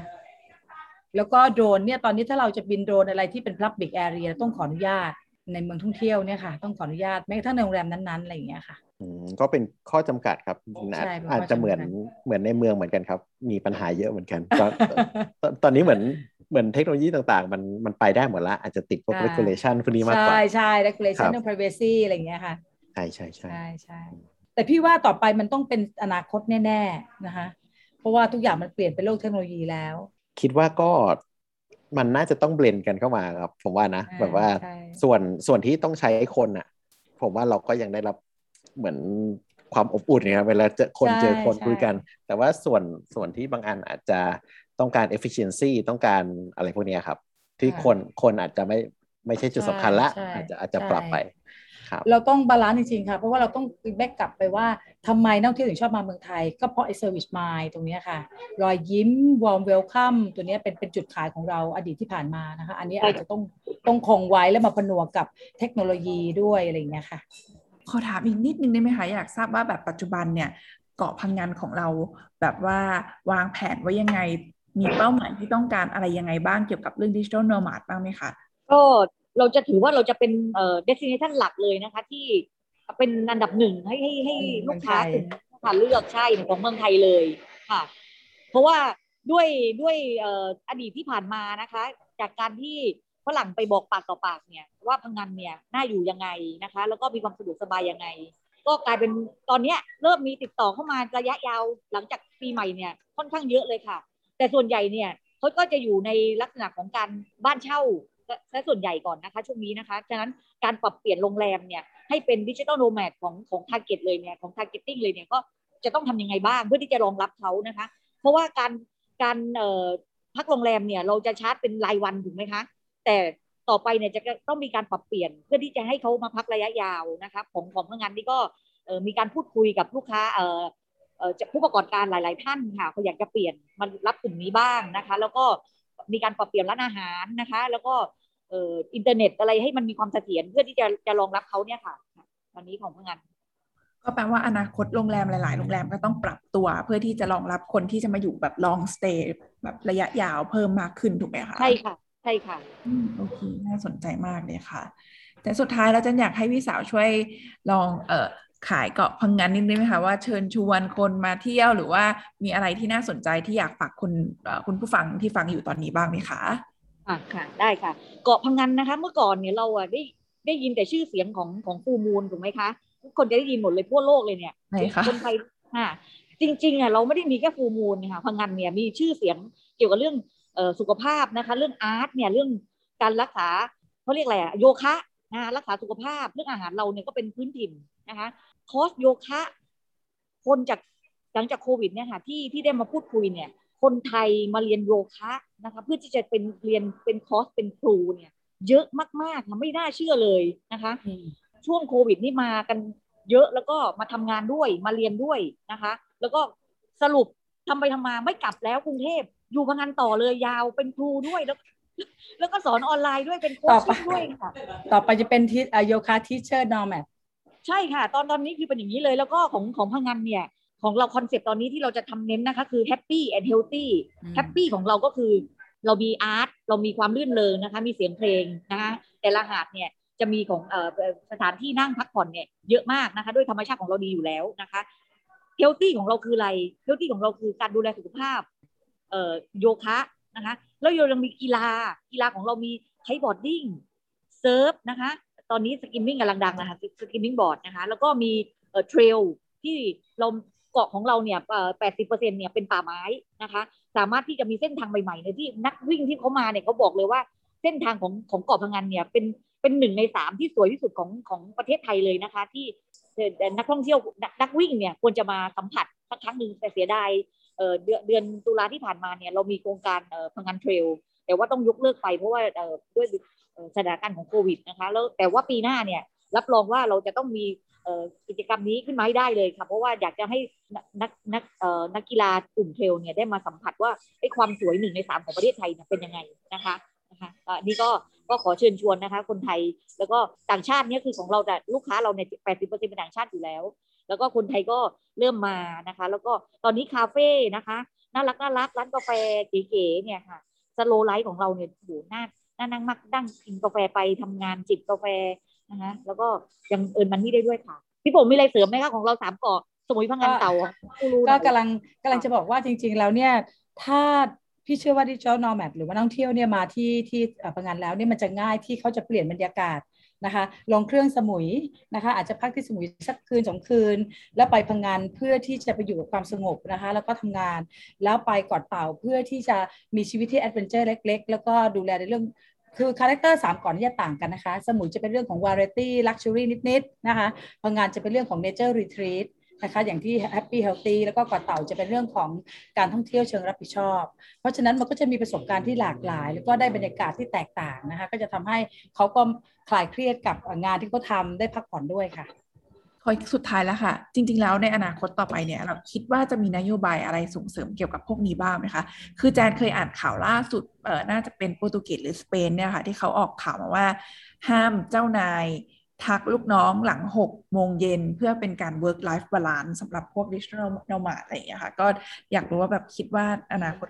แล้วก็โดรนเนี่ยตอนนี้ถ้าเราจะบินโดรนอะไรที่เป็น public area ต้องขออนุญาตในเมืองท่องเที่ยวเนี่ยค่ะ ต้องขออนุญาตแม้กระทั่งในโรงแรมนั้นๆอะไรอย่างเงี้ยค่ะอืมก็เป็นข้อจำกัดครับอาจใช่เป็นข้ออาจจะเหมือนจำกัดเหมือนในเมืองเหมือนกันครับ มีปัญหาเยอะเหมือนกัน ตอนตอนตอนนี้เหมือน เหมือนเทคโนโลยีต่างๆ มันมันไปได้หมดละอาจจะติดพวก regulation พวกนี้มากกว่า ใช่ใช่ regulation ครับเรื่อง privacy อะไรอย่างเงี้ยค่ะใช่ใช่ใช่ใช่ใช่แต่พี่ว่าต่อไปมันต้องเป็นอนาคตแน่ ๆ นะคะ เพราะว่าทุกอย่างมันเปลี่ยนเป็นโลกเทคโนโลยีแล้ว คิดว่าก็มันน่าจะต้องเบลนกันเข้ามาครับ ผมว่านะอ่าแบบว่าใช่ส่วนส่วนที่ต้องใช้คนอะ ผมว่าเราก็ยังได้รับเหมือนความอบอุ่นนะครับเวลาเจอคนใช่เจอคนใช่คุยกัน แต่ว่าส่วนส่วนที่บางอันอาจจะ ต้องการ efficiency ต้องการอะไรพวกเนี้ยครับ ที่คนคนอาจจะไม่ไม่ใช่จุดสำคัญละใช่อาจจะอาจจะใช่ปรับไปครับเราต้อง balance จริงๆค่ะ เพราะว่าเราต้อง back กลับไปว่าทำไมนักท่องเที่ยวถึงชอบมาเมืองไทย ก็เพราะไอ้ service mind ตรงเนี้ยค่ะ รอยยิ้ม warm welcome ตัวเนี้ยเป็นเป็นจุดขายของเราอดีตที่ผ่านมานะคะ อันนี้อาจจะต้องต้องคงไว้แล้วมาผนวกกับเทคโนโลยีด้วยอะไรอย่างเงี้ยค่ะ ขอถามอีกนิดนึงได้ไหมคะอยากทราบว่าแบบปัจจุบันเนี่ยเกาะพะงันของเราแบบว่าวางแผนไว้ยังไง มีเป้าหมายที่ต้องการอะไรยังไงบ้างเกี่ยวกับเรื่องดิจิทัลโนมาดบ้างไหมคะก็เราจะถือว่าเราจะเป็นเอ่อ destination หลักเลยนะคะ ที่เป็นอันดับหนึ่งให้ให้ให้อืมลูกค้าเมืกองไทยลุ่มลูกค้าเลือกใช่ของเมืองไทยเลยค่ะ เพราะว่าด้วยด้วยเอ่ออดีตที่ผ่านมานะคะ จากการที่ฝรั่งไปบอกปากต่อปากเนี่ย ว่าพังงานเนี่ยน่าอยู่ยังไงนะคะ แล้วก็มีความสะดวกสบายยังไง ก็กลายเป็นตอนเนี้ยเริ่มมีติดต่อเข้ามาระยะยาวหลังจากปีใหม่เนี่ยค่อนข้างเยอะเลยค่ะ แต่ส่วนใหญ่เนี่ยเขาก็จะอยู่ในลักษณะของการบ้านเช่าซะส่วนใหญ่ก่อนนะคะช่วงนี้นะคะ ฉะนั้นการปรับเปลี่ยนโรงแรมเนี่ยให้เป็น digital nomad ของของ target เลยเนี่ยของ targeting เลยเนี่ยก็จะต้องทำยังไงบ้างเพื่อที่จะรองรับเขานะคะ เพราะว่าการการพักโรงแรมเนี่ยเราจะชาร์จเป็นรายวันถูกไหมคะ แต่ต่อไปเนี่ยจะต้องมีการปรับเปลี่ยนเพื่อที่จะให้เขามาพักระยะยาวนะคะของของพนักงานนี่ก็มีการพูดคุยกับลูกค้า ผู้ประกอบการหลาย ๆ ท่านค่ะเขาอยากจะเปลี่ยนมันรับกลุ่มนี้บ้างนะคะ แล้วก็มีการปรับเปลี่ยนร้านอาหารนะคะ แล้วก็เอ่ออินเทอร์เน็ตอะไรให้มันมีความเสถียรเพื่อที่จะจะรองรับเขาเนี่ยค่ะ ตอนนี้ของพนักงานก็แปลว่าอนาคตโรงแรมหลาย ๆ โรงแรมก็ต้องปรับตัว เพื่อที่จะรองรับคนที่จะมาอยู่แบบ long stay แบบระยะยาวเพิ่มมากขึ้นถูกไหมคะใช่ค่ะใช่ค่ะอืมโอเค น่าสนใจมากเลยค่ะ แต่สุดท้ายแล้วจันอยากให้พี่สาวช่วยลองเอ่อ ขายเกาะพังงานนิดนึงไหมคะว่าเชิญชวนคนมาเที่ยวหรือว่ามีอะไรที่น่าสนใจที่อยากฝากคุณเอ่อคุณผู้ฟังที่ฟังอยู่ตอนนี้บ้างไหมคะอะค่ะได้ค่ะ เกาะพังงันนะคะ เมื่อก่อนเนี่ยเราอะได้ได้ยินแต่ชื่อเสียงของของฟูมูลถูกไหมคะทุกคนจะได้ยินหมดเลยทั่วโลกเลยเนี่ยใช่ค่ะคนไทยค่ะจริงๆอะเราไม่ได้มีแค่ฟูมูลนะคะพังงันเนี่ยมีชื่อเสียงเกี่ยวกับเรื่องเอ่อสุขภาพนะคะ เรื่องอาร์ตเนี่ยเรื่องการรักษาเขาเรียกอะไรอะโยคะนะคะรักษาสุขภาพเรื่องอาหารเราเนี่ยก็เป็นพื้นถิ่นนะคะ คอร์สโยคะ คนจากหลังจากโควิดเนี่ยค่ะที่ที่ได้มาพูดคุยเนี่ย คนไทยมาเรียนโยคะนะคะเพื่อที่จะเป็นเรียนเป็นคอร์สเป็นครูเนี่ย เยอะมากๆค่ะไม่น่าเชื่อเลยนะคะ ช่วงโควิดนี่มากันเยอะแล้วก็มาทำงานด้วยมาเรียนด้วยนะคะ แล้วก็สรุปทำไปทำมาไม่กลับแล้วกรุงเทพอยู่พะงันต่อเลยยาวเป็นครูด้วยแล้ว แล้วก็สอนออนไลน์ด้วยเป็นโค้ชต่อไปด้วยค่ะ ต่อไปจะเป็นดิจิโยคะ teacher nomad ใช่ค่ะ ตอนตอนนี้คือเป็นอย่างนี้เลยแล้วก็ของของพะงันเนี่ย ของเรา concept ตอนนี้ที่เราจะทำเน้นนะคะคือ happy and healthy happy ของเราก็คือ เรามี art เรามีความรื่นเริงนะคะ มีเสียงเพลงนะคะแต่ละหาดเนี่ยจะมีของเอ่อสถานที่นั่งพักผ่อนเนี่ยเยอะมากนะคะ ด้วยธรรมชาติของเราดีอยู่แล้วนะคะ healthy ของเราคืออะไร healthy ของเราคือการดูแลสุขภาพเอ่อโยคะนะคะ แล้วเรายังมีกีฬากีฬาของเรามี kiteboarding surf นะคะ ตอนนี้ skimming กำลังดังนะคะ skimming board นะคะ แล้วก็มีเอ่อ trail ที่เราเกาะของเราเนี่ยแปดสิบเปอร์เซ็นเนี่ยเป็นป่าไม้นะคะ สามารถที่จะมีเส้นทางใหม่ๆเนี่ยที่นักวิ่งที่เขามาเนี่ยเขาบอกเลยว่าเส้นทางของของเกาะพังงานเนี่ยเป็นเป็นหนึ่งในสามที่สวยที่สุดของของประเทศไทยเลยนะคะ ที่เอ่อนักท่องเที่ยวนักนักวิ่งเนี่ยควรจะมาสัมผัสสักครั้งหนึ่งแต่เสียดายเอ่อเดือนเดือนตุลาที่ผ่านมาเนี่ยเรามีโครงการเอ่อพังงานเทรลแต่ว่าต้องยกเลิกไปเพราะว่าเอ่อด้วย สถานการณ์ของโควิดนะคะแล้วแต่ว่าปีหน้าเนี่ยรับรองว่าเราจะต้องมีกิจกรรมนี้ขึ้นมาให้ได้เลยค่ะเพราะว่าอยากจะให้นักนักนักกีฬากลุ่ม trail เนี่ยได้มาสัมผัสว่าไอ้ความสวยหนึ่งในสามของประเทศไทยเป็นยังไงนะคะนะคะนี่ก็ก็ขอเชิญชวนนะคะ คนไทยแล้วก็ต่างชาติเนี่ยคือของเราแต่ลูกค้าเราเนี่ยแปดสิบเปอร์เซ็นต์เป็นต่างชาติอยู่แล้ว แล้วก็คนไทยก็เริ่มมานะคะ แล้วก็ตอนนี้คาเฟ่นะคะน่ารักน่ารักร้านกาแฟเก๋ๆเนี่ยค่ะ slow life ของเราเนี่ยโอ้โหน่า น่านั่งมากนั่งกินกาแฟไปทำงานจิบกาแฟนะคะแล้วก็ยัง earn money ได้ด้วยค่ะ พี่ผึ้งมีอะไรเสริมไหมคะของเราสามเกาะสมุยพะงันเต่ากูรูหน่อยก็กำลังกำลังจะบอกว่าจริง ๆ แล้วเนี่ยถ้าพี่เชื่อว่า digital nomad หรือว่านักท่องเที่ยวเนี่ยมาที่ที่พะงันแล้วเนี่ยมันจะง่ายที่เขาจะเปลี่ยนบรรยากาศนะคะลงเครื่องสมุยนะคะ อาจจะพักที่สมุยสักคืนสองคืน แล้วไปพะงันเพื่อที่จะไปอยู่กับความสงบนะคะ แล้วก็ทำงานแล้วไปเกาะเต่าเพื่อที่จะมีชีวิตที่ adventure เล็ก ๆ แล้วก็ดูแลในเรื่อง คือ character สามเกาะที่จะต่างกันนะคะ สมุยจะเป็นเรื่องของ variety luxury นิดๆนะคะพะงันจะเป็นเรื่องของ nature retreat นะคะอย่างที่ Happy Healthy แล้วก็เกาะเต่าจะเป็นเรื่องของการท่องเที่ยวเชิงรับผิดชอบ เพราะฉะนั้นมันก็จะมีประสบการณ์ที่หลากหลาย แล้วก็ได้บรรยากาศที่แตกต่างนะคะก็จะทำให้เขาก็คลายเครียดกับงานที่เขาทำได้พักผ่อนด้วยค่ะ ขอสุดท้ายแล้วค่ะ จริง ๆ แล้วในอนาคตต่อไปเนี่ย เราคิดว่าจะมีนโยบายอะไรส่งเสริมเกี่ยวกับพวกนี้บ้างไหมคะ คือแจนเคยอ่านข่าวล่าสุดเออน่าจะเป็นโปรตุเกสหรือสเปนเนี่ยค่ะ ที่เขาออกข่าวมาว่า ห้ามเจ้านายทักลูกน้องหลัง6โมงเย็นเพื่อเป็นการ work life balance สำหรับพวก digital nomad อะไรอย่างเงี้ยค่ะ ก็อยากรู้ว่าแบบคิดว่าอนาคต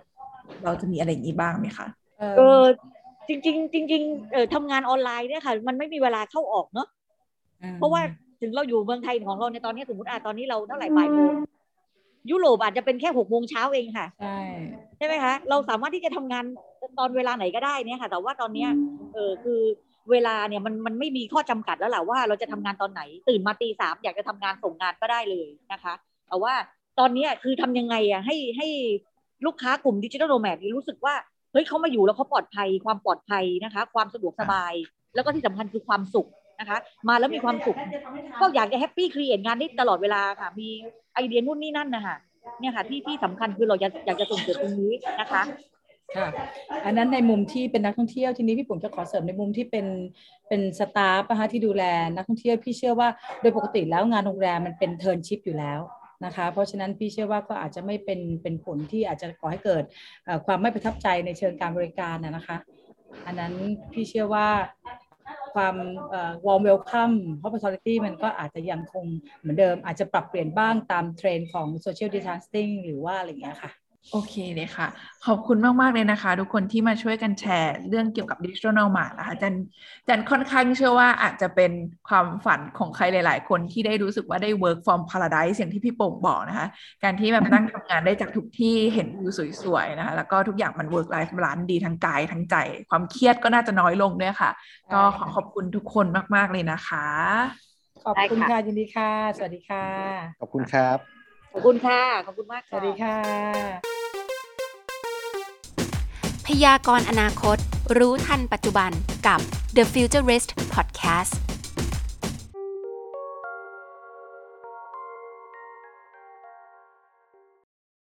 เราจะมีอะไรอย่างนี้บ้างไหมคะเออจริงๆจริงๆเออทำงานออนไลน์เนี่ยค่ะ มันไม่มีเวลาเข้าออกเนาะเพราะว่า ถึงเราอยู่เมืองไทยของเราในตอนนี้สมมติอะตอนนี้เราเท่าไหร่บ่ายโมงยุโรปอาจจะเป็นแค่หกโมงเช้าเองค่ะ ใช่ใช่ไหมคะ เราสามารถที่จะทำงานตอนเวลาไหนก็ได้เนี่ยค่ะ แต่ว่าตอนเนี้ยเออคือเวลาเนี่ยมันมันไม่มีข้อจำกัดแล้วแหละว่าเราจะทำงานตอนไหน ตื่นมาตีสามอยากจะทำงานส่งงานก็ได้เลยนะคะ แต่ว่าตอนเนี้ยคือทำยังไงอะให้ให้ลูกค้ากลุ่มดิจิทัลโนแมดรู้สึกว่าเฮ้ยเขามาอยู่แล้วเขาปลอดภัยความปลอดภัยนะคะ ความสะดวกสบาย แล้วก็ที่สำคัญคือความสุข นะคะมาแล้วมีความสุขก็อยากจะ happy create งานได้ตลอดเวลาค่ะ มีไอเดียนู่นนี่นั่นนะคะเนี่ยค่ะที่ที่สำคัญคือเราอยากอยากจะส่งเสริมตรงนี้นะคะค่ะอันนั้นในมุมที่เป็นนักท่องเที่ยวทีนี้พี่ผึ้งจะขอเสริมในมุมที่เป็นเป็น staff นะคะที่ดูแลนักท่องเที่ยวพี่เชื่อว่าโดยปกติแล้วงานโรงแรมมันเป็น turn shift อยู่แล้วนะคะเพราะฉะนั้นพี่เชื่อว่าก็อาจจะไม่เป็นเป็นผลที่อาจจะก่อให้เกิดเอ่อความไม่ประทับใจในเชิงการบริการนะนะคะ อันนั้นพี่เชื่อว่า ความวอร์มเวลคัม hospitality มันก็อาจจะยังคงเหมือนเดิมอาจจะปรับเปลี่ยนบ้างตามเทรนด์ของ social distancing หรือว่าอะไรอย่างเงี้ยค่ะ โอเคเลยค่ะ ขอบคุณมาก ๆ เลยนะคะ ทุกคนที่มาช่วยกันแชร์เรื่องเกี่ยวกับดิจิทัล o m a d นะคะจันจันค่อนข้างเชื่อว่าอาจจะเป็นความฝันของใครหลาย ๆ คนที่ได้รู้สึกว่าได้ work from paradise อย่างที่พี่โป่งบอกนะคะ การที่แบบนั่งทำงานได้จากทุกที่เห็นวิวสวย ๆ นะคะ แล้วก็ทุกอย่างมัน work life balance ดีทั้งกายทั้งใจ ความเครียดก็น่าจะน้อยลงด้วยค่ะ ก็ขอขอบคุณทุกคนมาก ๆ เลยนะคะ ขอบคุณได้ค่ะค่ะยินดีค่ะ สวัสดีค่ะ ขอบคุณครับขอบคุณค่ะ ขอบคุณมากสค่ะวัสดีค่ะ พยากรณ์อนาคต รู้ทันปัจจุบันกับ The Futurist Podcast